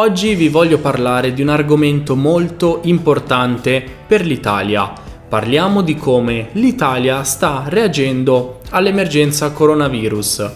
Oggi vi voglio parlare di un argomento molto importante per l'Italia. Parliamo di come l'Italia sta reagendo all'emergenza coronavirus.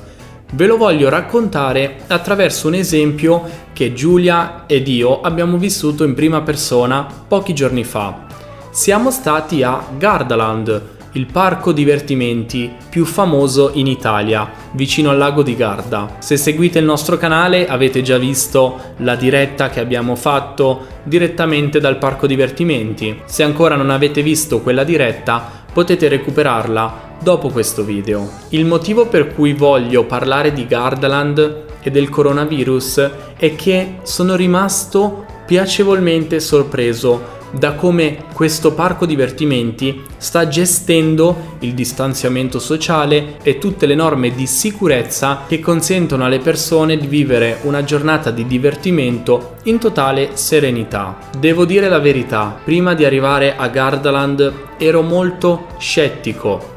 Ve lo voglio raccontare attraverso un esempio che Giulia ed io abbiamo vissuto in prima persona pochi giorni fa. Siamo stati a Gardaland, il parco divertimenti più famoso in Italia, vicino al lago di Garda. Se seguite il nostro canale avete già visto la diretta che abbiamo fatto direttamente dal parco divertimenti. Se ancora non avete visto quella diretta, potete recuperarla dopo questo video. Il motivo per cui voglio parlare di Gardaland e del coronavirus è che sono rimasto piacevolmente sorpreso da come questo parco divertimenti sta gestendo il distanziamento sociale e tutte le norme di sicurezza che consentono alle persone di vivere una giornata di divertimento in totale serenità. Devo dire la verità, prima di arrivare a Gardaland ero molto scettico.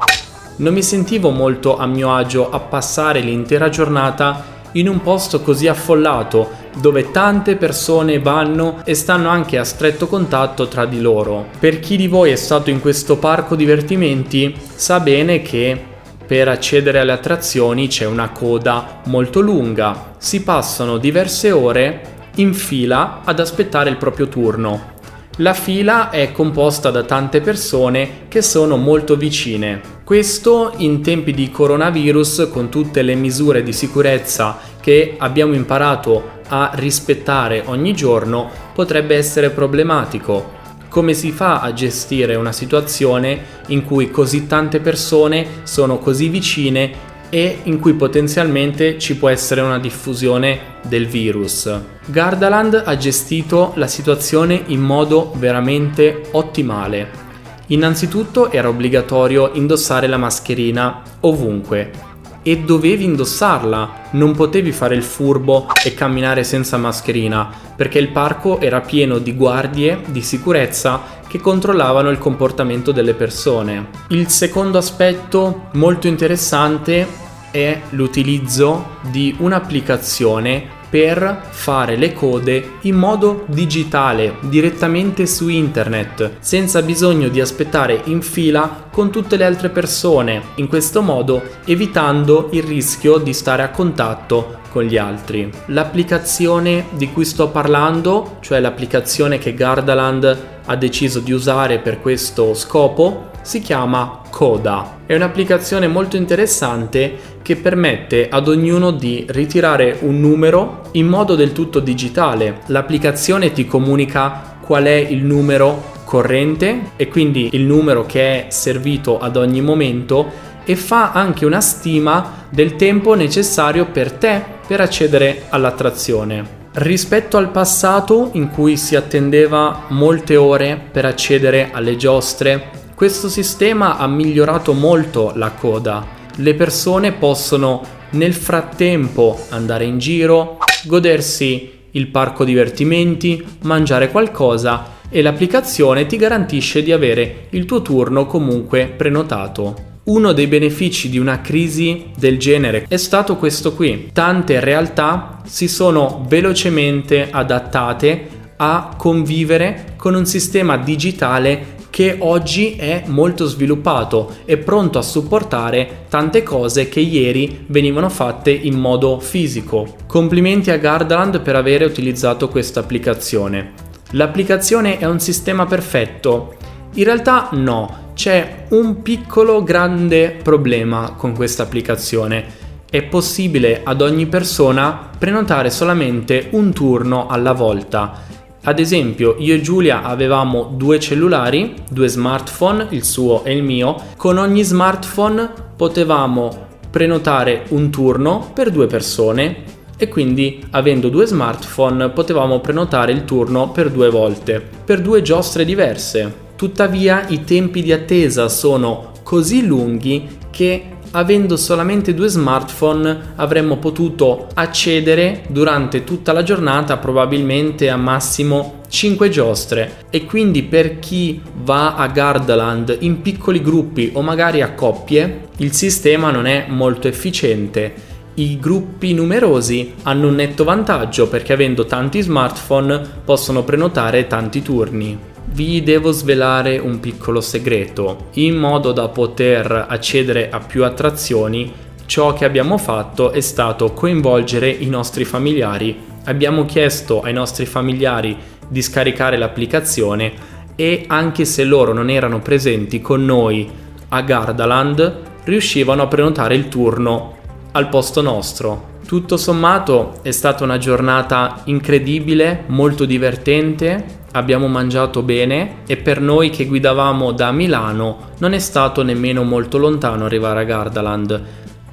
Non mi sentivo molto a mio agio a passare l'intera giornata in un posto così affollato dove tante persone vanno e stanno anche a stretto contatto tra di loro. Per chi di voi è stato in questo parco divertimenti sa bene che per accedere alle attrazioni c'è una coda molto lunga, si passano diverse ore in fila ad aspettare il proprio turno. La fila è composta da tante persone che sono molto vicine. Questo in tempi di coronavirus con tutte le misure di sicurezza che abbiamo imparato a rispettare ogni giorno potrebbe essere problematico. Come si fa a gestire una situazione in cui così tante persone sono così vicine e in cui potenzialmente ci può essere una diffusione del virus. Gardaland ha gestito la situazione in modo veramente ottimale. Innanzitutto era obbligatorio indossare la mascherina ovunque e dovevi indossarla, non potevi fare il furbo e camminare senza mascherina, perché il parco era pieno di guardie di sicurezza che controllavano il comportamento delle persone. Il secondo aspetto molto interessante è l'utilizzo di un'applicazione per fare le code in modo digitale, direttamente su internet, senza bisogno di aspettare in fila con tutte le altre persone, in questo modo evitando il rischio di stare a contatto con gli altri. L'applicazione di cui sto parlando, cioè l'applicazione che Gardaland ha deciso di usare per questo scopo, si chiama Coda. È un'applicazione molto interessante che permette ad ognuno di ritirare un numero in modo del tutto digitale. L'applicazione ti comunica qual è il numero corrente e quindi il numero che è servito ad ogni momento e fa anche una stima del tempo necessario per te per accedere all'attrazione. Rispetto al passato in cui si attendeva molte ore per accedere alle giostre, questo sistema ha migliorato molto la coda le persone possono nel frattempo andare in giro, godersi il parco divertimenti, mangiare qualcosa e l'applicazione ti garantisce di avere il tuo turno comunque prenotato. Uno dei benefici di una crisi del genere è stato questo qui. Tante realtà si sono velocemente adattate a convivere con un sistema digitale che oggi è molto sviluppato e pronto a supportare tante cose che ieri venivano fatte in modo fisico. Complimenti a Gardaland per aver utilizzato questa applicazione. L'applicazione è un sistema perfetto? In realtà no, c'è un piccolo grande problema con questa applicazione. È possibile ad ogni persona prenotare solamente un turno alla volta ad esempio, io e Giulia avevamo due cellulari, due smartphone, il suo e il mio. Con ogni smartphone potevamo prenotare un turno per due persone e quindi avendo due smartphone potevamo prenotare il turno per due volte, per due giostre diverse. Tuttavia i tempi di attesa sono così lunghi che avendo solamente due smartphone avremmo potuto accedere durante tutta la giornata probabilmente a massimo 5 giostre e quindi per chi va a Gardaland in piccoli gruppi o magari a coppie il sistema non è molto efficiente I gruppi numerosi hanno un netto vantaggio perché avendo tanti smartphone possono prenotare tanti turni. Vi devo svelare un piccolo segreto. In modo da poter accedere a più attrazioni, ciò che abbiamo fatto è stato coinvolgere i nostri familiari. Abbiamo chiesto ai nostri familiari di scaricare l'applicazione e anche se loro non erano presenti con noi a Gardaland, riuscivano a prenotare il turno al posto nostro. Tutto sommato è stata una giornata incredibile, molto divertente, abbiamo mangiato bene e per noi che guidavamo da Milano non è stato nemmeno molto lontano arrivare a Gardaland.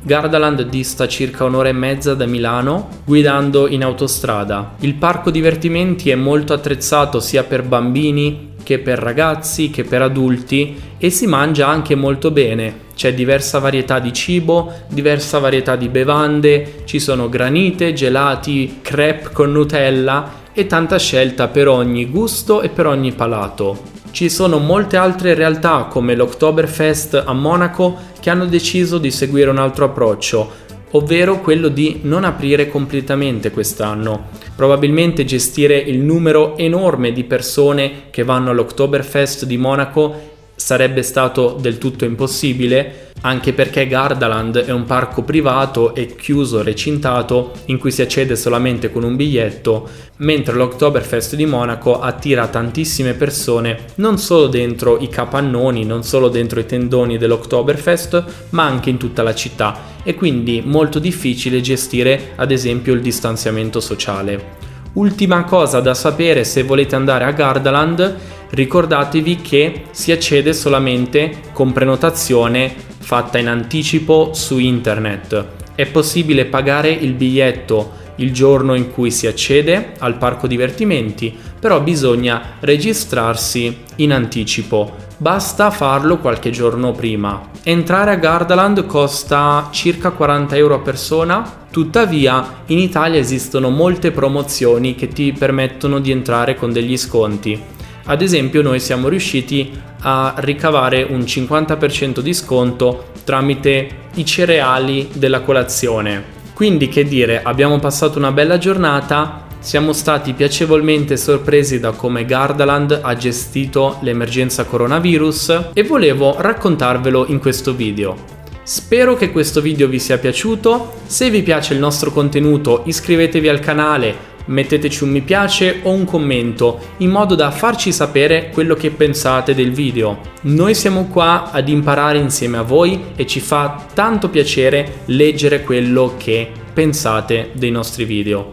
Gardaland dista circa un'ora e mezza da Milano guidando in autostrada. Il parco divertimenti è molto attrezzato sia per bambini che per ragazzi che per adulti e si mangia anche molto bene. C'è diversa varietà di cibo, diversa varietà di bevande, ci sono granite, gelati, crepe con Nutella e tanta scelta per ogni gusto e per ogni palato. Ci sono molte altre realtà come l'Oktoberfest a Monaco che hanno deciso di seguire un altro approccio, ovvero quello di non aprire completamente quest'anno. Probabilmente gestire il numero enorme di persone che vanno all'Oktoberfest di Monaco sarebbe stato del tutto impossibile, anche perché Gardaland è un parco privato e chiuso, recintato, in cui si accede solamente con un biglietto, mentre l'Oktoberfest di Monaco attira tantissime persone, non solo dentro i capannoni, non solo dentro i tendoni dell'Oktoberfest, ma anche in tutta la città, e quindi molto difficile gestire ad esempio il distanziamento sociale. Ultima cosa da sapere se volete andare a Gardaland, ricordatevi che si accede solamente con prenotazione fatta in anticipo su internet. È possibile pagare il biglietto il giorno in cui si accede al parco divertimenti, però bisogna registrarsi in anticipo. Basta farlo qualche giorno prima. Entrare a Gardaland costa circa 40 euro a persona, tuttavia in Italia esistono molte promozioni che ti permettono di entrare con degli sconti. Ad esempio noi siamo riusciti a ricavare un 50% di sconto tramite i cereali della colazione. Quindi che dire, abbiamo passato una bella giornata, siamo stati piacevolmente sorpresi da come Gardaland ha gestito l'emergenza coronavirus e volevo raccontarvelo in questo video. Spero che questo video vi sia piaciuto, se vi piace il nostro contenuto iscrivetevi al canale, metteteci un mi piace o un commento in modo da farci sapere quello che pensate del video. Noi siamo qua ad imparare insieme a voi e ci fa tanto piacere leggere quello che pensate dei nostri video.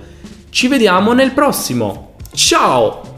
Ci vediamo nel prossimo. Ciao!